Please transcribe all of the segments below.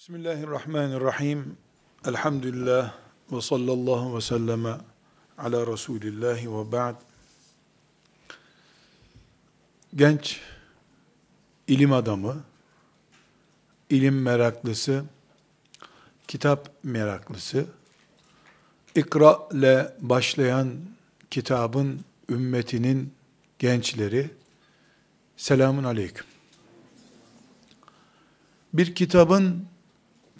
Bismillahirrahmanirrahim. Elhamdülillah ve sallallahu ve selleme ala Resulillahi ve ba'd. Genç ilim adamı, ilim meraklısı, kitap meraklısı, ikra ile başlayan kitabın ümmetinin gençleri, selamun aleyküm. Bir kitabın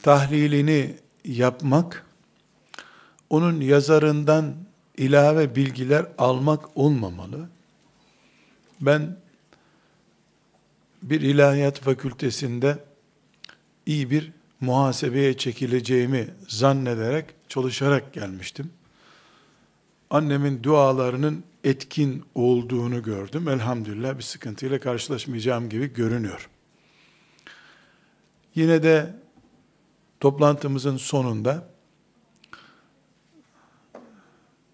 tahlilini yapmak, onun yazarından ilave bilgiler almak olmamalı. Ben bir ilahiyat fakültesinde iyi bir muhasebeye çekileceğimi zannederek çalışarak gelmiştim. Annemin dualarının etkin olduğunu gördüm. Elhamdülillah bir sıkıntıyla karşılaşmayacağım gibi görünüyor. Yine de toplantımızın sonunda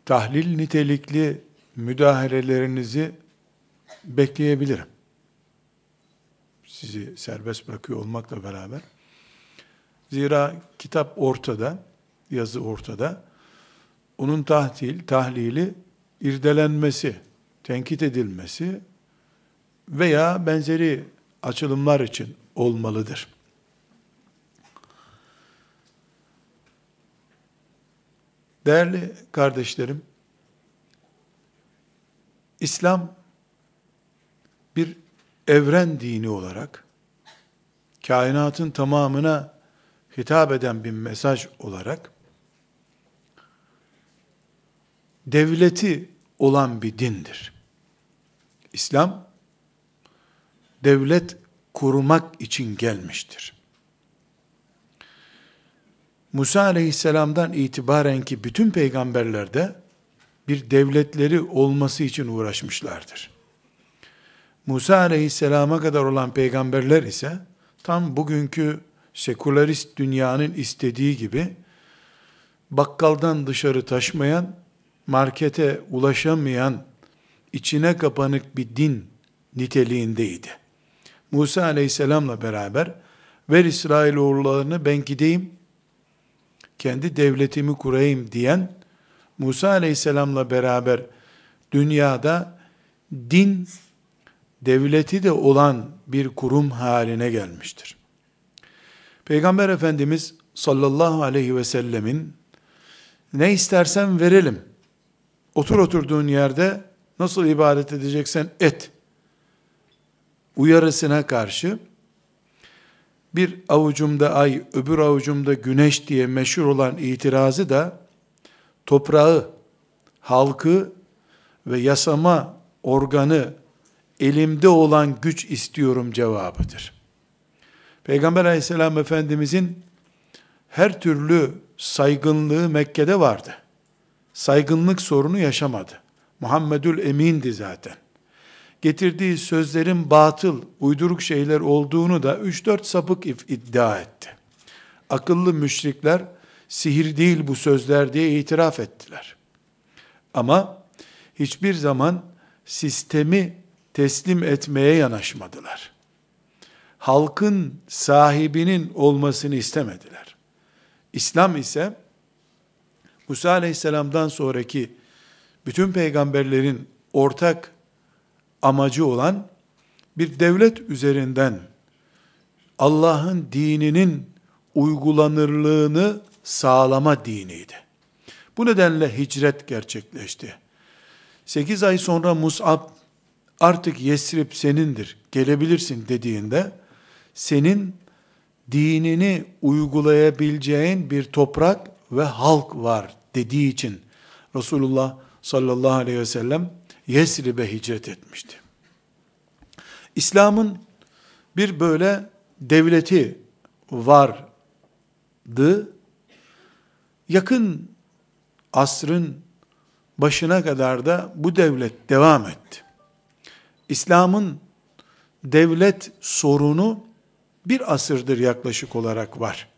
tahlil nitelikli müdahalelerinizi bekleyebilirim. Sizi serbest bırakıyor olmakla beraber. Zira kitap ortada, yazı ortada. Onun tahtil, tahlili, irdelenmesi, tenkit edilmesi veya benzeri açılımlar için olmalıdır. Değerli kardeşlerim, İslam bir evren dini olarak kainatın tamamına hitap eden bir mesaj olarak devleti olan bir dindir. İslam devlet kurmak için gelmiştir. Musa aleyhisselamdan itibaren ki bütün peygamberlerde bir devletleri olması için uğraşmışlardır. Musa aleyhisselama kadar olan peygamberler ise tam bugünkü sekülerist dünyanın istediği gibi bakkaldan dışarı taşmayan, markete ulaşamayan, içine kapanık bir din niteliğindeydi. Musa aleyhisselamla beraber ver İsrailoğullarını ben gideyim, kendi devletimi kurayım diyen Musa aleyhisselamla beraber dünyada din devleti de olan bir kurum haline gelmiştir. Peygamber Efendimiz sallallahu aleyhi ve sellemin ne istersen verelim. Otur oturduğun yerde nasıl ibadet edeceksen et. Uyarısına karşı bir avucumda ay, öbür avucumda güneş diye meşhur olan itirazı da toprağı, halkı ve yasama organı elimde olan güç istiyorum cevabıdır. Peygamber aleyhisselam efendimizin her türlü saygınlığı Mekke'de vardı. Saygınlık sorunu yaşamadı. Muhammedül Emin'di zaten getirdiği sözlerin batıl, uyduruk şeyler olduğunu da 3-4 sapık iddia etti. Akıllı müşrikler sihir değil bu sözler diye itiraf ettiler. Ama hiçbir zaman sistemi teslim etmeye yanaşmadılar. Halkın sahibinin olmasını istemediler. İslam ise Musa aleyhisselamdan sonraki bütün peygamberlerin ortak amacı olan bir devlet üzerinden Allah'ın dininin uygulanırlığını sağlama diniydi. Bu nedenle hicret gerçekleşti. 8 ay sonra Mus'ab artık Yesrib senindir, gelebilirsin dediğinde senin dinini uygulayabileceğin bir toprak ve halk var dediği için Resulullah sallallahu aleyhi ve sellem Yesrib'e hicret etmişti. İslam'ın bir böyle devleti vardı. Yakın asrın başına kadar da bu devlet devam etti. İslam'ın devlet sorunu bir asırdır yaklaşık olarak var.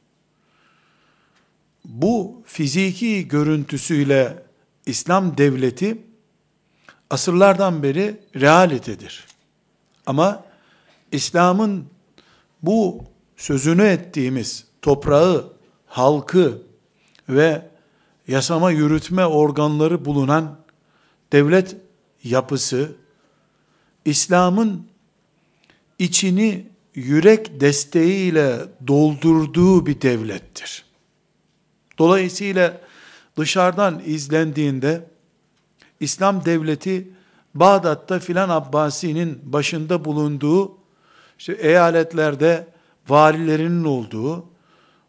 Bu fiziki görüntüsüyle İslam devleti asırlardan beri realitedir. Ama İslam'ın bu sözünü ettiğimiz toprağı, halkı ve yasama yürütme organları bulunan devlet yapısı İslam'ın içini yürek desteğiyle doldurduğu bir devlettir. Dolayısıyla dışarıdan izlendiğinde İslam devleti Bağdat'ta filan Abbasi'nin başında bulunduğu işte eyaletlerde valilerinin olduğu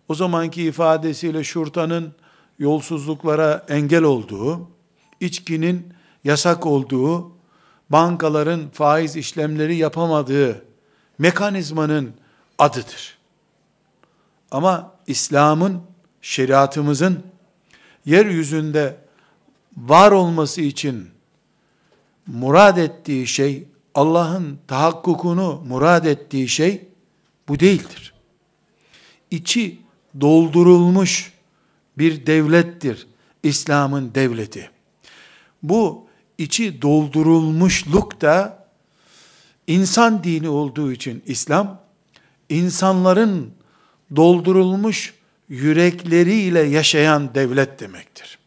o zamanki ifadesiyle şurtanın yolsuzluklara engel olduğu, içkinin yasak olduğu, bankaların faiz işlemleri yapamadığı mekanizmanın adıdır. Ama İslam'ın, şeriatımızın yeryüzünde var olması için murad ettiği şey, Allah'ın tahakkukunu murad ettiği şey bu değildir. İçi doldurulmuş bir devlettir İslam'ın devleti. Bu içi doldurulmuşluk da insan dini olduğu için İslam insanların doldurulmuş yürekleriyle yaşayan devlet demektir.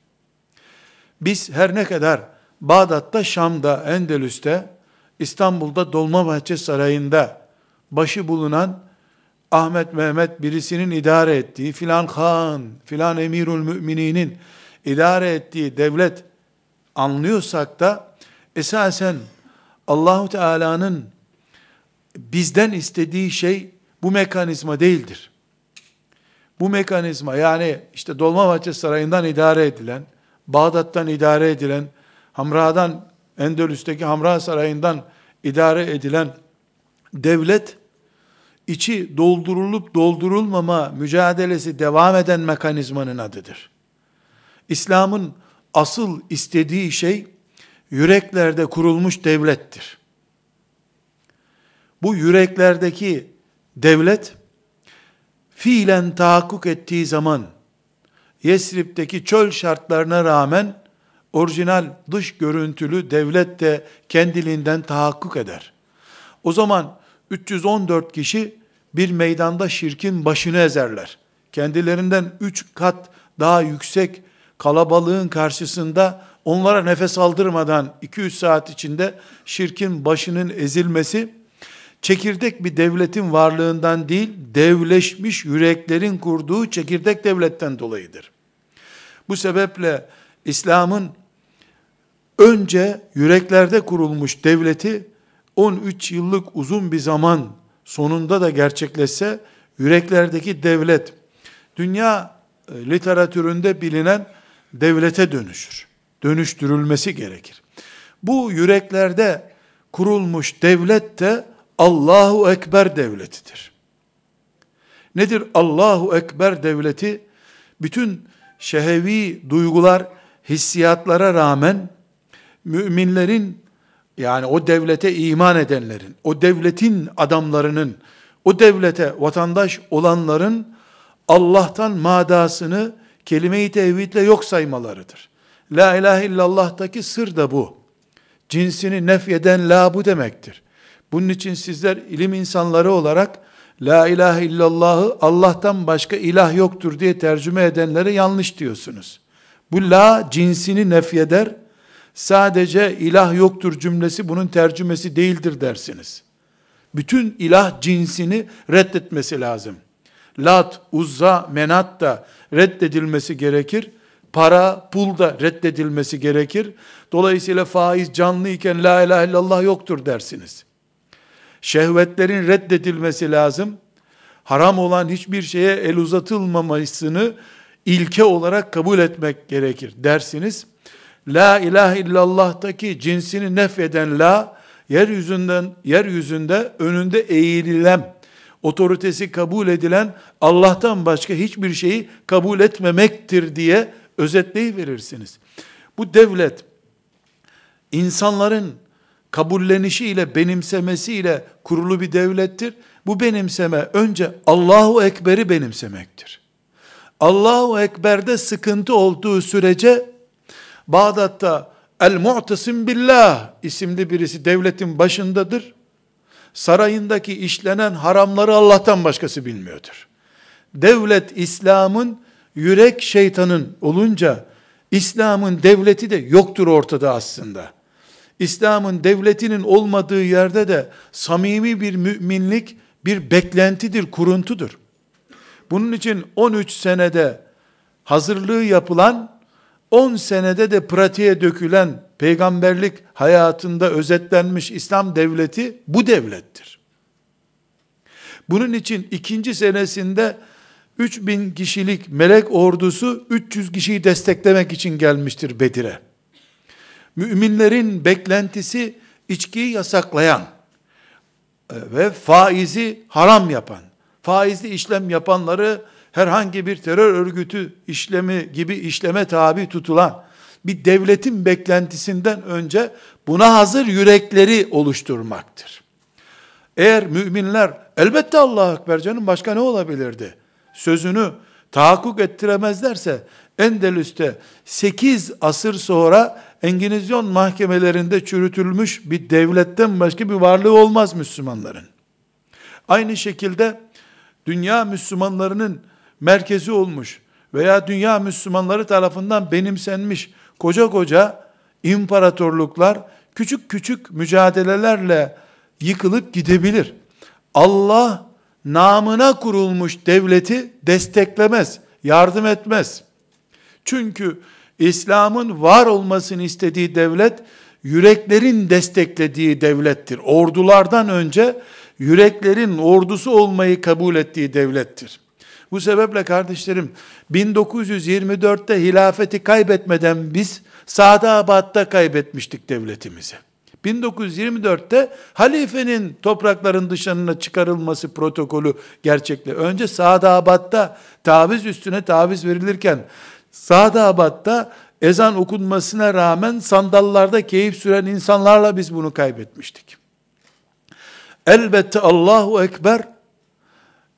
Biz her ne kadar Bağdat'ta, Şam'da, Endülüs'te, İstanbul'da Dolmabahçe Sarayı'nda başı bulunan Ahmet Mehmet birisinin idare ettiği, filan han, filan emirül mümininin idare ettiği devlet anlıyorsak da esasen Allahu Teala'nın bizden istediği şey bu mekanizma değildir. Bu mekanizma yani işte Dolmabahçe Sarayı'ndan idare edilen, Bağdat'tan idare edilen, Hamra'dan, Endülüs'teki Hamra Sarayı'ndan idare edilen devlet, içi doldurulup doldurulmama mücadelesi devam eden mekanizmanın adıdır. İslam'ın asıl istediği şey, yüreklerde kurulmuş devlettir. Bu yüreklerdeki devlet, fiilen tahakkuk ettiği zaman, Yesrib'deki çöl şartlarına rağmen, orijinal dış görüntülü devlet de kendiliğinden tahakkuk eder. O zaman 314 kişi bir meydanda şirkin başını ezerler. Kendilerinden 3 kat daha yüksek kalabalığın karşısında onlara nefes aldırmadan 2-3 saat içinde şirkin başının ezilmesi çekirdek bir devletin varlığından değil, devleşmiş yüreklerin kurduğu çekirdek devletten dolayıdır. Bu sebeple İslam'ın önce yüreklerde kurulmuş devleti 13 yıllık uzun bir zaman sonunda da gerçekleşse yüreklerdeki devlet dünya e, literatüründe bilinen devlete dönüşür. Dönüştürülmesi gerekir. Bu yüreklerde kurulmuş devlet de Allahu Ekber devletidir. Nedir Allahu Ekber devleti? Bütün şehevi duygular, hissiyatlara rağmen müminlerin yani o devlete iman edenlerin, o devletin adamlarının, o devlete vatandaş olanların Allah'tan madasını kelime-i tevhidle yok saymalarıdır. La ilahe illallah'taki sır da bu. Cinsini nefyeden la bu demektir. Bunun için sizler ilim insanları olarak La ilahe illallahı Allah'tan başka ilah yoktur diye tercüme edenlere yanlış diyorsunuz. Bu la cinsini nefyeder, sadece ilah yoktur cümlesi bunun tercümesi değildir dersiniz. Bütün ilah cinsini reddetmesi lazım. Lat, Uzza, Menat da reddedilmesi gerekir. Para, pul da reddedilmesi gerekir. Dolayısıyla faiz canlı iken la ilahe illallah yoktur dersiniz. Şehvetlerin reddedilmesi lazım. Haram olan hiçbir şeye el uzatılmamasını ilke olarak kabul etmek gerekir dersiniz. La ilahe illallah'taki cinsini nefeden la, yeryüzünden, yeryüzünde önünde eğrilen, otoritesi kabul edilen Allah'tan başka hiçbir şeyi kabul etmemektir diye özetleyiverirsiniz. Bu devlet insanların kabullenişiyle, benimsemesiyle kurulu bir devlettir. Bu benimseme önce Allahu Ekber'i benimsemektir. Allahu Ekber'de sıkıntı olduğu sürece Bağdat'ta El-Mu'tasim Billah isimli birisi devletin başındadır. Sarayındaki işlenen haramları Allah'tan başkası bilmiyordur. devlet İslam'ın, yürek şeytanın olunca, İslam'ın devleti de yoktur ortada aslında. İslam'ın devletinin olmadığı yerde de samimi bir müminlik bir beklentidir, kuruntudur. Bunun için 13 senede hazırlığı yapılan, 10 senede de pratiğe dökülen peygamberlik hayatında özetlenmiş İslam devleti bu devlettir. Bunun için ikinci senesinde 3000 kişilik melek ordusu 300 kişiyi desteklemek için gelmiştir Bedir'e. Müminlerin beklentisi içkiyi yasaklayan e, ve faizi haram yapan, faizli işlem yapanları herhangi bir terör örgütü işlemi gibi işleme tabi tutulan bir devletin beklentisinden önce buna hazır yürekleri oluşturmaktır. Eğer müminler elbette Allahu Ekber canım başka ne olabilirdi? Sözünü tahakkuk ettiremezlerse Endülüs'te 8 asır sonra Enginizyon mahkemelerinde çürütülmüş bir devletten başka bir varlığı olmaz Müslümanların. Aynı şekilde dünya Müslümanlarının merkezi olmuş veya dünya Müslümanları tarafından benimsenmiş koca koca imparatorluklar küçük küçük mücadelelerle yıkılıp gidebilir. Allah namına kurulmuş devleti desteklemez, yardım etmez. Çünkü İslam'ın var olmasını istediği devlet, yüreklerin desteklediği devlettir. Ordulardan önce yüreklerin ordusu olmayı kabul ettiği devlettir. Bu sebeple kardeşlerim 1924'te hilafeti kaybetmeden biz Sadabat'ta kaybetmiştik devletimizi. 1924'te halifenin toprakların dışına çıkarılması protokolü gerçekle. Önce Sadabat'ta taviz üstüne taviz verilirken Sadabat'ta ezan okunmasına rağmen sandallarda keyif süren insanlarla biz bunu kaybetmiştik. Elbette Allahu Ekber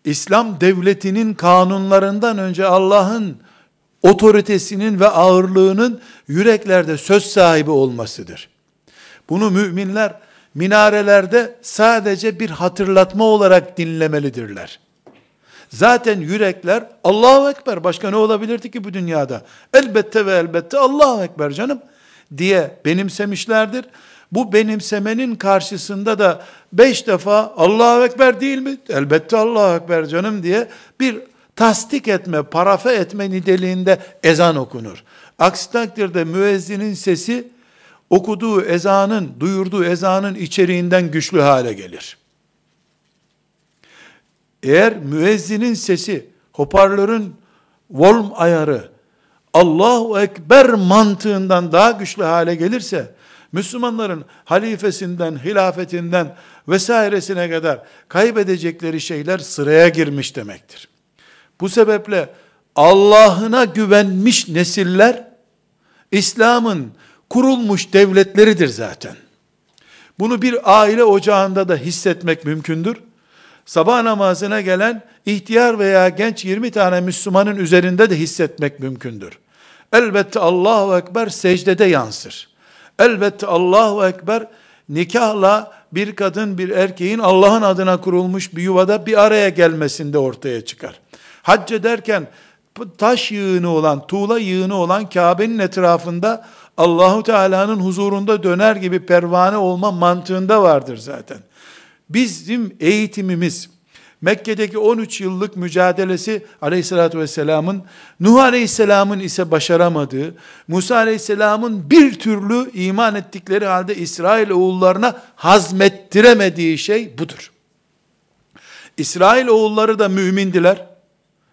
İslam devletinin kanunlarından önce Allah'ın otoritesinin ve ağırlığının yüreklerde söz sahibi olmasıdır. Bunu müminler minarelerde sadece bir hatırlatma olarak dinlemelidirler. Zaten yürekler Allahu Ekber başka ne olabilirdi ki bu dünyada? Elbette ve elbette Allahu Ekber canım diye benimsemişlerdir. Bu benimsemenin karşısında da beş defa Allahu Ekber değil mi? Elbette Allahu Ekber canım diye bir tasdik etme, parafe etme niteliğinde ezan okunur. Aksi takdirde müezzinin sesi okuduğu ezanın, duyurduğu ezanın içeriğinden güçlü hale gelir. Eğer müezzinin sesi, hoparlörün volüm ayarı, Allahu Ekber mantığından daha güçlü hale gelirse, Müslümanların halifesinden, hilafetinden vesairesine kadar kaybedecekleri şeyler sıraya girmiş demektir. Bu sebeple Allah'ına güvenmiş nesiller, İslam'ın kurulmuş devletleridir zaten. Bunu bir aile ocağında da hissetmek mümkündür. Sabah namazına gelen ihtiyar veya genç 20 tane Müslümanın üzerinde de hissetmek mümkündür. Elbette Allahu Ekber secdede yansır. Elbette Allahu Ekber nikahla bir kadın bir erkeğin Allah'ın adına kurulmuş bir yuvada bir araya gelmesinde ortaya çıkar. Hac ederken taş yığını olan, tuğla yığını olan Kabe'nin etrafında Allahu Teala'nın huzurunda döner gibi pervane olma mantığında vardır zaten. Bizim eğitimimiz, Mekke'deki 13 yıllık mücadelesi aleyhissalatü vesselamın, Nuh aleyhisselamın ise başaramadığı, Musa aleyhisselamın bir türlü iman ettikleri halde İsrail oğullarına hazmettiremediği şey budur. İsrail oğulları da mümindiler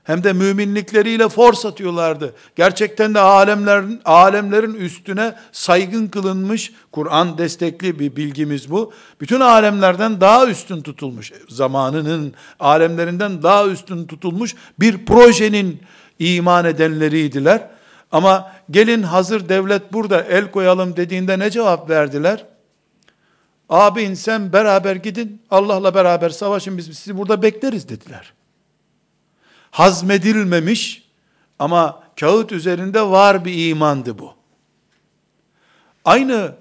hem de müminlikleriyle force atıyorlardı. Gerçekten de alemlerin alemlerin üstüne saygın kılınmış Kur'an destekli bir bilgimiz bu. Bütün alemlerden daha üstün tutulmuş zamanının alemlerinden daha üstün tutulmuş bir projenin iman edenleriydiler. Ama gelin hazır devlet burada el koyalım dediğinde ne cevap verdiler? Abin sen beraber gidin Allah'la beraber savaşın biz sizi burada bekleriz dediler hazmedilmemiş ama kağıt üzerinde var bir imandı bu. Aynı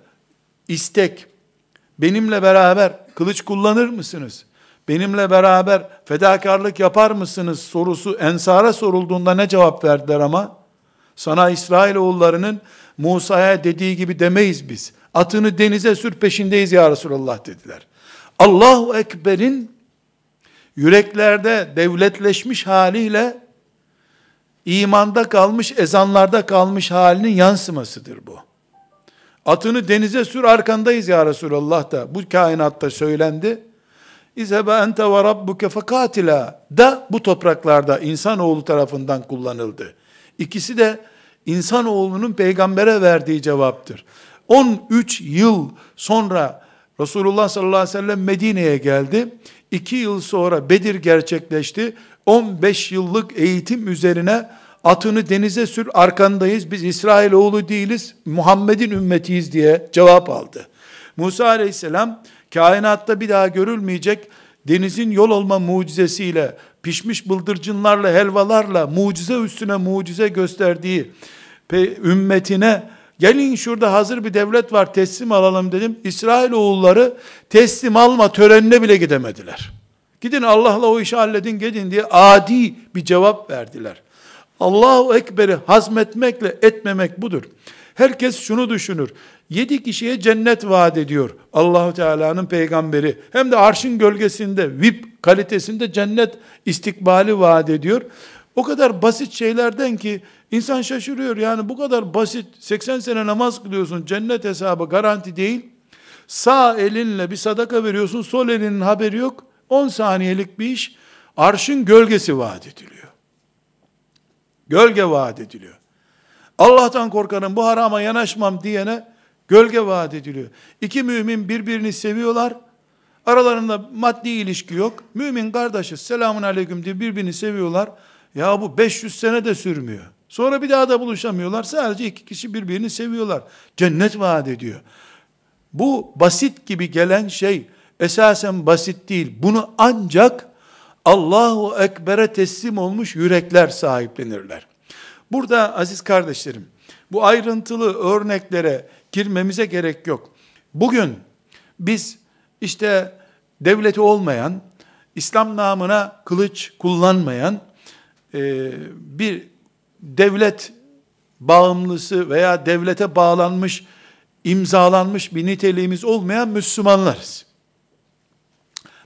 istek benimle beraber kılıç kullanır mısınız? benimle beraber fedakarlık yapar mısınız sorusu Ensar'a sorulduğunda ne cevap verdiler ama? Sana İsrailoğullarının Musa'ya dediği gibi demeyiz biz. Atını denize sür peşindeyiz ya Resulallah dediler. Allahu Ekber'in yüreklerde devletleşmiş haliyle imanda kalmış, ezanlarda kalmış halinin yansımasıdır bu. Atını denize sür arkandayız ya Resulallah da bu kainatta söylendi. İzhebe ente ve rabbuke fekatila da bu topraklarda insanoğlu tarafından kullanıldı. İkisi de insanoğlunun peygambere verdiği cevaptır. 13 yıl sonra Resulullah sallallahu aleyhi ve sellem Medine'ye geldi. 2 yıl sonra Bedir gerçekleşti. 15 yıllık eğitim üzerine atını denize sür arkandayız biz İsrail oğlu değiliz Muhammed'in ümmetiyiz diye cevap aldı. Musa aleyhisselam kainatta bir daha görülmeyecek denizin yol olma mucizesiyle pişmiş bıldırcınlarla helvalarla mucize üstüne mucize gösterdiği ümmetine gelin şurada hazır bir devlet var teslim alalım dedim. İsrail oğulları teslim alma törenine bile gidemediler. Gidin Allah'la o işi halledin gidin diye adi bir cevap verdiler. Allahu Ekber'i hazmetmekle etmemek budur. Herkes şunu düşünür. Yedi kişiye cennet vaat ediyor Allahu Teala'nın peygamberi. Hem de arşın gölgesinde, VIP kalitesinde cennet istikbali vaat ediyor. O kadar basit şeylerden ki insan şaşırıyor. Yani bu kadar basit 80 sene namaz kılıyorsun cennet hesabı garanti değil. Sağ elinle bir sadaka veriyorsun sol elinin haberi yok. 10 saniyelik bir iş arşın gölgesi vaat ediliyor. Gölge vaat ediliyor. Allah'tan korkarım bu harama yanaşmam diyene gölge vaat ediliyor. İki mümin birbirini seviyorlar. Aralarında maddi ilişki yok. Mümin kardeşi selamun aleyküm diye birbirini seviyorlar. Ya bu 500 sene de sürmüyor. Sonra bir daha da buluşamıyorlar. Sadece iki kişi birbirini seviyorlar. Cennet vaat ediyor. Bu basit gibi gelen şey esasen basit değil. Bunu ancak Allahu Ekber'e teslim olmuş yürekler sahiplenirler. Burada aziz kardeşlerim, bu ayrıntılı örneklere girmemize gerek yok. Bugün biz işte devleti olmayan, İslam namına kılıç kullanmayan e, bir devlet bağımlısı veya devlete bağlanmış, imzalanmış bir niteliğimiz olmayan Müslümanlarız.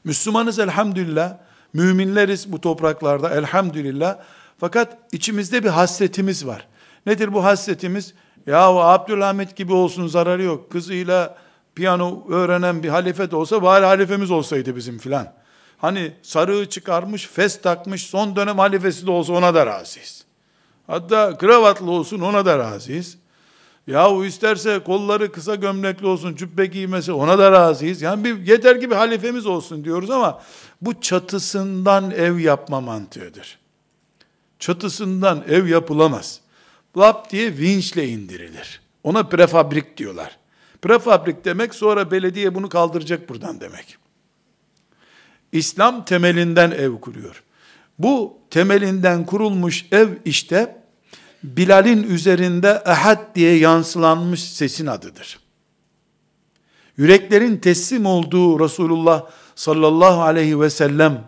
Müslümanız elhamdülillah, müminleriz bu topraklarda elhamdülillah. Fakat içimizde bir hasretimiz var. Nedir bu hasretimiz? Yahu Abdülhamit gibi olsun zararı yok. Kızıyla piyano öğrenen bir halife de olsa bari halifemiz olsaydı bizim filan. Hani sarığı çıkarmış, fes takmış, son dönem halifesi de olsa ona da razıyız. Hatta kravatlı olsun ona da razıyız. Yahu isterse kolları kısa gömlekli olsun, cübbe giymesi ona da razıyız. Yani bir yeter ki bir halifemiz olsun diyoruz ama bu çatısından ev yapma mantığıdır. Çatısından ev yapılamaz. Lap diye vinçle indirilir. Ona prefabrik diyorlar. Prefabrik demek sonra belediye bunu kaldıracak buradan demek. İslam temelinden ev kuruyor. Bu temelinden kurulmuş ev işte Bilal'in üzerinde ehad diye yansılanmış sesin adıdır. Yüreklerin teslim olduğu Resulullah sallallahu aleyhi ve sellem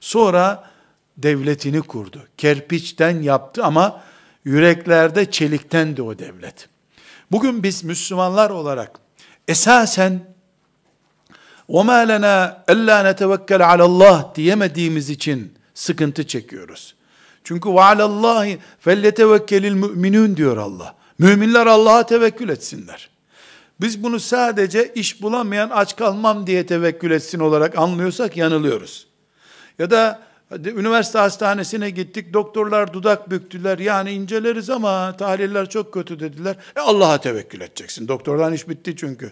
sonra devletini kurdu. Kerpiçten yaptı ama yüreklerde çelikten de o devlet. Bugün biz Müslümanlar olarak esasen وَمَا لَنَا اَلَّا نَتَوَكَّلَ عَلَى اللّٰهِ diyemediğimiz için sıkıntı çekiyoruz. Çünkü وَعَلَى اللّٰهِ فَلْيَتَوَكَّلِ الْمُؤْمِنُونَ diyor Allah. Müminler Allah'a tevekkül etsinler. Biz bunu sadece iş bulamayan aç kalmam diye tevekkül etsin olarak anlıyorsak yanılıyoruz. Ya da üniversite hastanesine gittik, doktorlar dudak büktüler, yani inceleriz ama tahliller çok kötü dediler. E Allah'a tevekkül edeceksin, doktordan iş bitti çünkü.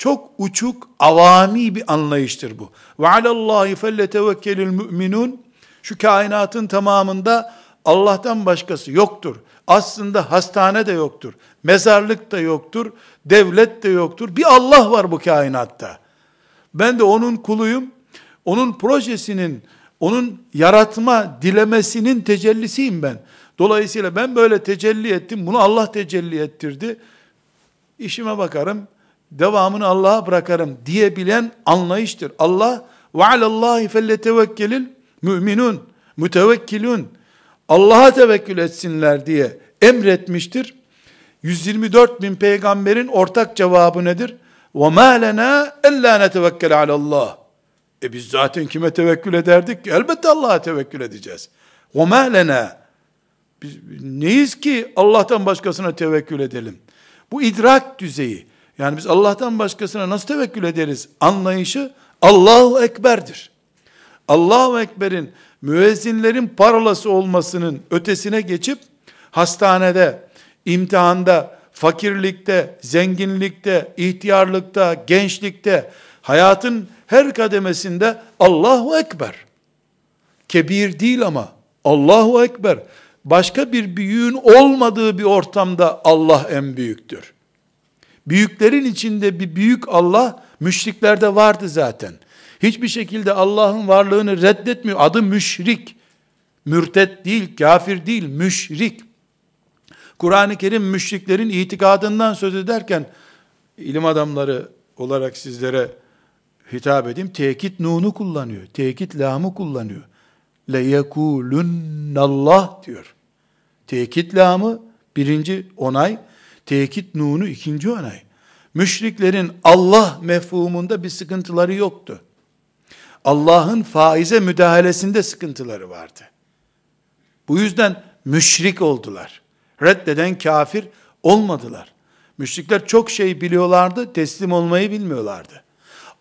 Çok uçuk, avami bir anlayıştır bu. Ve alallahi felletevekkelül müminun, şu kainatın tamamında Allah'tan başkası yoktur. Aslında hastane de yoktur. Mezarlık da yoktur. Devlet de yoktur. Bir Allah var bu kainatta. Ben de onun kuluyum. Onun projesinin, onun yaratma dilemesinin tecellisiyim ben. Dolayısıyla ben böyle tecelli ettim. Bunu Allah tecelli ettirdi. İşime bakarım Devamını Allah'a bırakarım diyebilen anlayıştır. Allah Ve alallahi felletevekkelil müminun. Mütevekkilun. Allah'a tevekkül etsinler diye emretmiştir. 124 bin peygamberin ortak cevabı nedir? وَمَا لَنَا اَلَّا نَتَوَكَّلَ عَلَى اللّٰهِ E biz zaten kime tevekkül ederdik ki? Elbette Allah'a tevekkül edeceğiz. وَمَا لَنَا Biz neyiz ki Allah'tan başkasına tevekkül edelim? Bu idrak düzeyi. Yani biz Allah'tan başkasına nasıl tevekkül ederiz? Anlayışı Allahu Ekber'dir. Allahu Ekber'in müezzinlerin paralası olmasının ötesine geçip hastanede, imtihanda, fakirlikte, zenginlikte, ihtiyarlıkta, gençlikte, hayatın her kademesinde Allahu Ekber. Kebir değil ama Allahu Ekber. Başka bir büyüğün olmadığı bir ortamda Allah en büyüktür. Büyüklerin içinde bir büyük Allah müşriklerde vardı zaten. Hiçbir şekilde Allah'ın varlığını reddetmiyor. Adı müşrik. Mürtet değil, kafir değil, müşrik. Kur'an-ı Kerim müşriklerin itikadından söz ederken ilim adamları olarak sizlere hitap edeyim. Tekit nunu kullanıyor. Tekit lamı kullanıyor. Allah diyor. Tekit lamı birinci onay, tekit nunu ikinci onay. Müşriklerin Allah mefhumunda bir sıkıntıları yoktu. Allah'ın faize müdahalesinde sıkıntıları vardı. Bu yüzden müşrik oldular. Reddeden kafir olmadılar. Müşrikler çok şey biliyorlardı, teslim olmayı bilmiyorlardı.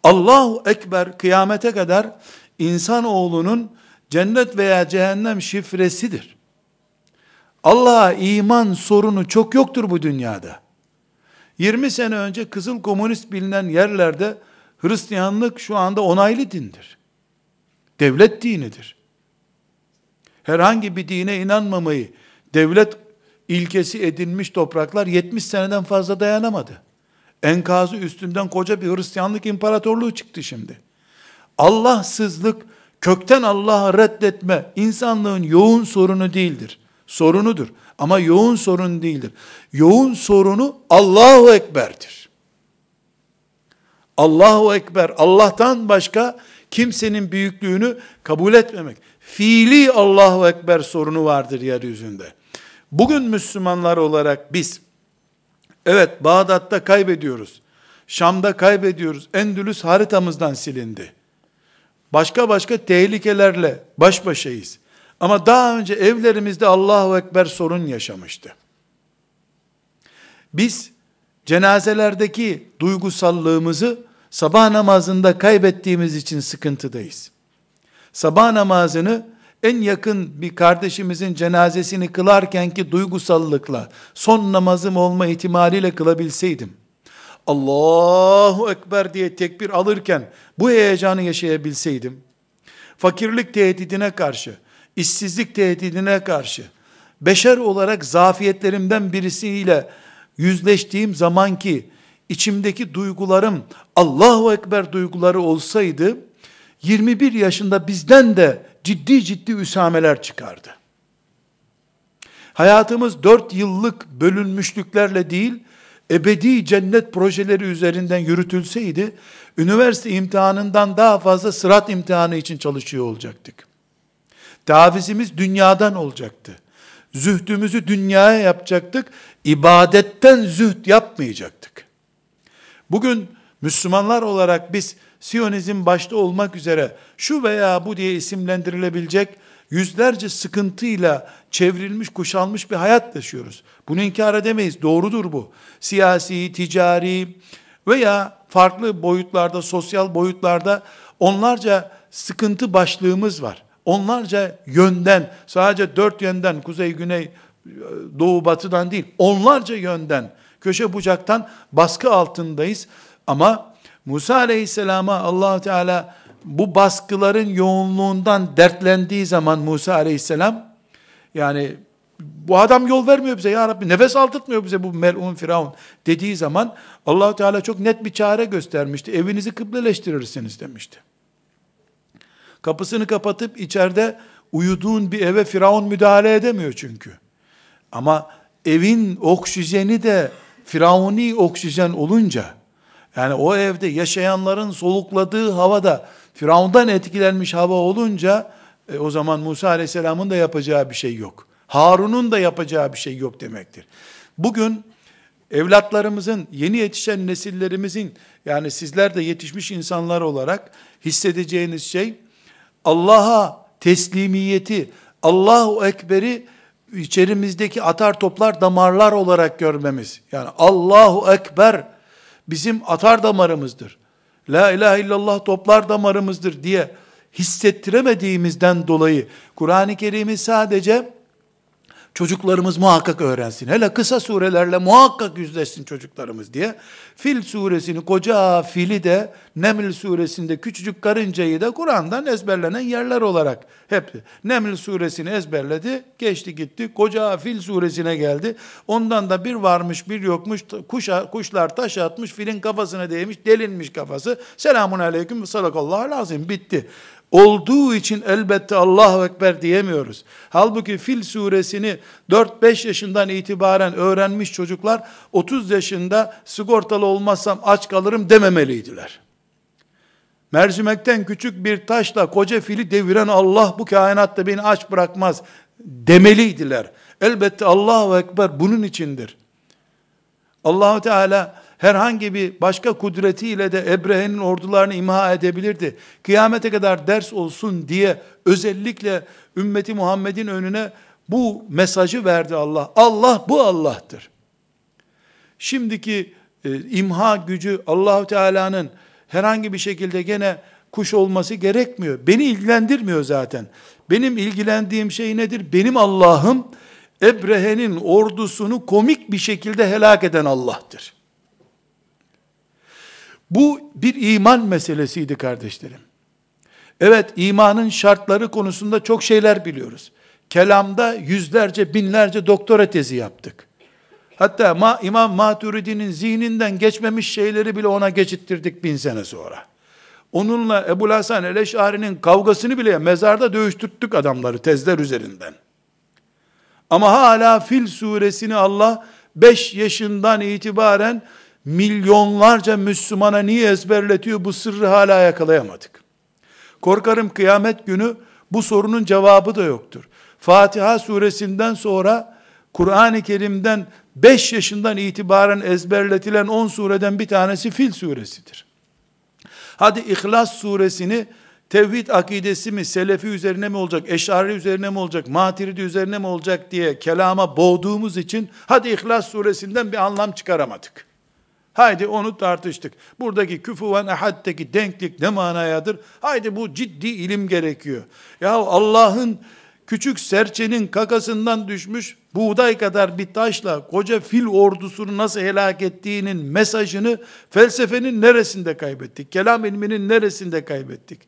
Allahu Ekber kıyamete kadar insanoğlunun cennet veya cehennem şifresidir. Allah'a iman sorunu çok yoktur bu dünyada. 20 sene önce kızıl komünist bilinen yerlerde Hristiyanlık şu anda onaylı dindir. Devlet dinidir. Herhangi bir dine inanmamayı devlet ilkesi edinmiş topraklar 70 seneden fazla dayanamadı. Enkazı üstünden koca bir Hristiyanlık imparatorluğu çıktı şimdi. Allahsızlık, kökten Allah'ı reddetme insanlığın yoğun sorunu değildir. Sorunudur ama yoğun sorun değildir. Yoğun sorunu Allahu Ekber'dir. Allahu Ekber, Allah'tan başka kimsenin büyüklüğünü kabul etmemek. Fiili Allahu Ekber sorunu vardır yeryüzünde. Bugün Müslümanlar olarak biz, evet Bağdat'ta kaybediyoruz, Şam'da kaybediyoruz, Endülüs haritamızdan silindi. Başka başka tehlikelerle baş başayız. Ama daha önce evlerimizde Allahu Ekber sorun yaşamıştı. Biz cenazelerdeki duygusallığımızı sabah namazında kaybettiğimiz için sıkıntıdayız. Sabah namazını en yakın bir kardeşimizin cenazesini kılarken ki duygusallıkla, son namazım olma ihtimaliyle kılabilseydim, Allahu Ekber diye tekbir alırken bu heyecanı yaşayabilseydim, fakirlik tehdidine karşı, işsizlik tehdidine karşı, beşer olarak zafiyetlerimden birisiyle yüzleştiğim zaman ki, içimdeki duygularım Allahu Ekber duyguları olsaydı, 21 yaşında bizden de ciddi ciddi üsameler çıkardı. Hayatımız 4 yıllık bölünmüşlüklerle değil, ebedi cennet projeleri üzerinden yürütülseydi, üniversite imtihanından daha fazla sırat imtihanı için çalışıyor olacaktık. Tavizimiz dünyadan olacaktı. Zühdümüzü dünyaya yapacaktık. İbadetten zühd yapmayacaktık. Bugün Müslümanlar olarak biz Siyonizm başta olmak üzere şu veya bu diye isimlendirilebilecek yüzlerce sıkıntıyla çevrilmiş, kuşanmış bir hayat yaşıyoruz. Bunu inkar edemeyiz. Doğrudur bu. Siyasi, ticari veya farklı boyutlarda, sosyal boyutlarda onlarca sıkıntı başlığımız var. Onlarca yönden, sadece dört yönden, kuzey, güney, doğu, batıdan değil, onlarca yönden, köşe bucaktan baskı altındayız. Ama Musa aleyhisselama allah Teala bu baskıların yoğunluğundan dertlendiği zaman Musa aleyhisselam, yani bu adam yol vermiyor bize ya Rabbi, nefes aldırtmıyor bize bu melun firavun dediği zaman allah Teala çok net bir çare göstermişti. Evinizi kıbleleştirirsiniz demişti. Kapısını kapatıp içeride uyuduğun bir eve firavun müdahale edemiyor çünkü. Ama evin oksijeni de firavuni oksijen olunca, yani o evde yaşayanların solukladığı havada Firavundan etkilenmiş hava olunca e, o zaman Musa Aleyhisselam'ın da yapacağı bir şey yok. Harun'un da yapacağı bir şey yok demektir. Bugün evlatlarımızın, yeni yetişen nesillerimizin, yani sizler de yetişmiş insanlar olarak hissedeceğiniz şey, Allah'a teslimiyeti, Allahu Ekber'i içerimizdeki atar toplar damarlar olarak görmemiz. Yani Allahu Ekber bizim atar damarımızdır. La ilahe illallah toplar damarımızdır diye hissettiremediğimizden dolayı Kur'an-ı Kerim'i sadece çocuklarımız muhakkak öğrensin. Hele kısa surelerle muhakkak yüzleşsin çocuklarımız diye. Fil suresini, koca fili de, Neml suresinde küçücük karıncayı da Kur'an'dan ezberlenen yerler olarak hep Neml suresini ezberledi, geçti gitti. Koca fil suresine geldi. Ondan da bir varmış bir yokmuş, kuşa, kuşlar taş atmış, filin kafasına değmiş, delinmiş kafası. Selamun aleyküm salakallahu lazım, bitti olduğu için elbette Allahu Ekber diyemiyoruz. Halbuki Fil suresini 4-5 yaşından itibaren öğrenmiş çocuklar 30 yaşında sigortalı olmazsam aç kalırım dememeliydiler. Mercimekten küçük bir taşla koca fili deviren Allah bu kainatta beni aç bırakmaz demeliydiler. Elbette Allahu Ekber bunun içindir. Allahu Teala herhangi bir başka kudretiyle de Ebrehe'nin ordularını imha edebilirdi. Kıyamete kadar ders olsun diye özellikle ümmeti Muhammed'in önüne bu mesajı verdi Allah. Allah bu Allah'tır. Şimdiki e, imha gücü Allahu Teala'nın herhangi bir şekilde gene kuş olması gerekmiyor. Beni ilgilendirmiyor zaten. Benim ilgilendiğim şey nedir? Benim Allah'ım Ebrehe'nin ordusunu komik bir şekilde helak eden Allah'tır. Bu bir iman meselesiydi kardeşlerim. Evet imanın şartları konusunda çok şeyler biliyoruz. Kelamda yüzlerce binlerce doktora tezi yaptık. Hatta Ma, İmam Maturidi'nin zihninden geçmemiş şeyleri bile ona geçittirdik bin sene sonra. Onunla Ebu Hasan el-Eş'ari'nin kavgasını bile mezarda dövüştürttük adamları tezler üzerinden. Ama hala Fil suresini Allah 5 yaşından itibaren milyonlarca Müslümana niye ezberletiyor bu sırrı hala yakalayamadık. Korkarım kıyamet günü bu sorunun cevabı da yoktur. Fatiha suresinden sonra Kur'an-ı Kerim'den 5 yaşından itibaren ezberletilen 10 sureden bir tanesi Fil suresidir. Hadi İhlas suresini tevhid akidesi mi, selefi üzerine mi olacak, eşari üzerine mi olacak, matiridi üzerine mi olacak diye kelama boğduğumuz için hadi İhlas suresinden bir anlam çıkaramadık. Haydi onu tartıştık. Buradaki küfuven ehaddeki denklik ne manayadır? Haydi bu ciddi ilim gerekiyor. Ya Allah'ın küçük serçenin kakasından düşmüş buğday kadar bir taşla koca fil ordusunu nasıl helak ettiğinin mesajını felsefenin neresinde kaybettik? Kelam ilminin neresinde kaybettik?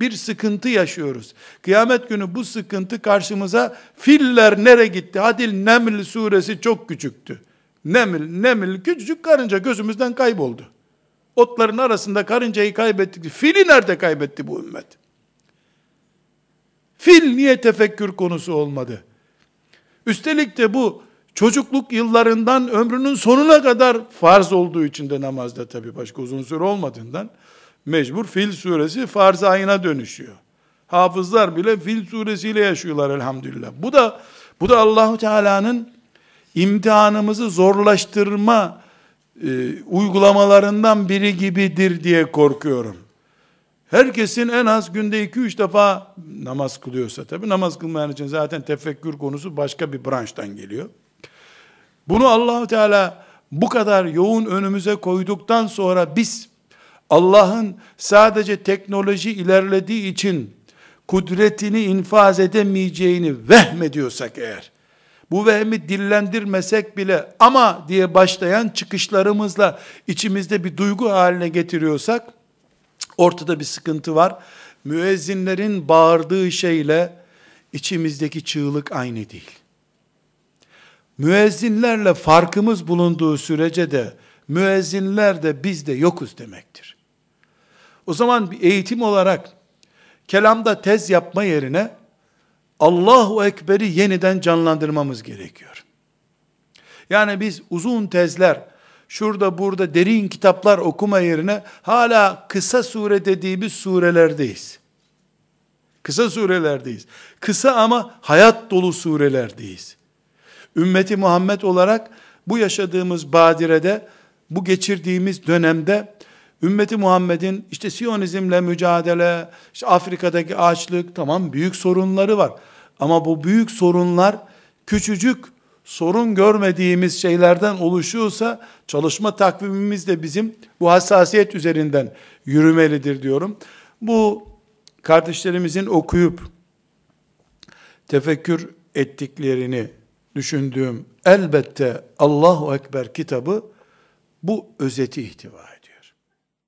Bir sıkıntı yaşıyoruz. Kıyamet günü bu sıkıntı karşımıza filler nere gitti? Hadil Neml suresi çok küçüktü. Nemil, nemil küçücük karınca gözümüzden kayboldu. Otların arasında karıncayı kaybettik. Fili nerede kaybetti bu ümmet? Fil niye tefekkür konusu olmadı? Üstelik de bu çocukluk yıllarından ömrünün sonuna kadar farz olduğu için de namazda tabi başka uzun süre olmadığından mecbur Fil suresi farz ayına dönüşüyor. Hafızlar bile Fil suresiyle yaşıyorlar elhamdülillah. Bu da bu da Allahu Teala'nın imtihanımızı zorlaştırma e, uygulamalarından biri gibidir diye korkuyorum. Herkesin en az günde 2-3 defa namaz kılıyorsa, tabi namaz kılmayan için zaten tefekkür konusu başka bir branştan geliyor. Bunu Allahu Teala bu kadar yoğun önümüze koyduktan sonra biz Allah'ın sadece teknoloji ilerlediği için kudretini infaz edemeyeceğini vehmediyorsak eğer, bu vehmi dillendirmesek bile ama diye başlayan çıkışlarımızla içimizde bir duygu haline getiriyorsak ortada bir sıkıntı var. Müezzinlerin bağırdığı şeyle içimizdeki çığlık aynı değil. Müezzinlerle farkımız bulunduğu sürece de müezzinler de biz de yokuz demektir. O zaman bir eğitim olarak kelamda tez yapma yerine Allahu Ekber'i yeniden canlandırmamız gerekiyor. Yani biz uzun tezler, şurada burada derin kitaplar okuma yerine hala kısa sure dediğimiz surelerdeyiz. Kısa surelerdeyiz. Kısa ama hayat dolu surelerdeyiz. Ümmeti Muhammed olarak bu yaşadığımız badirede, bu geçirdiğimiz dönemde ümmeti Muhammed'in işte Siyonizmle mücadele, işte Afrika'daki açlık tamam büyük sorunları var. Ama bu büyük sorunlar küçücük sorun görmediğimiz şeylerden oluşuyorsa çalışma takvimimiz de bizim bu hassasiyet üzerinden yürümelidir diyorum. Bu kardeşlerimizin okuyup tefekkür ettiklerini düşündüğüm elbette Allahu Ekber kitabı bu özeti ihtiva.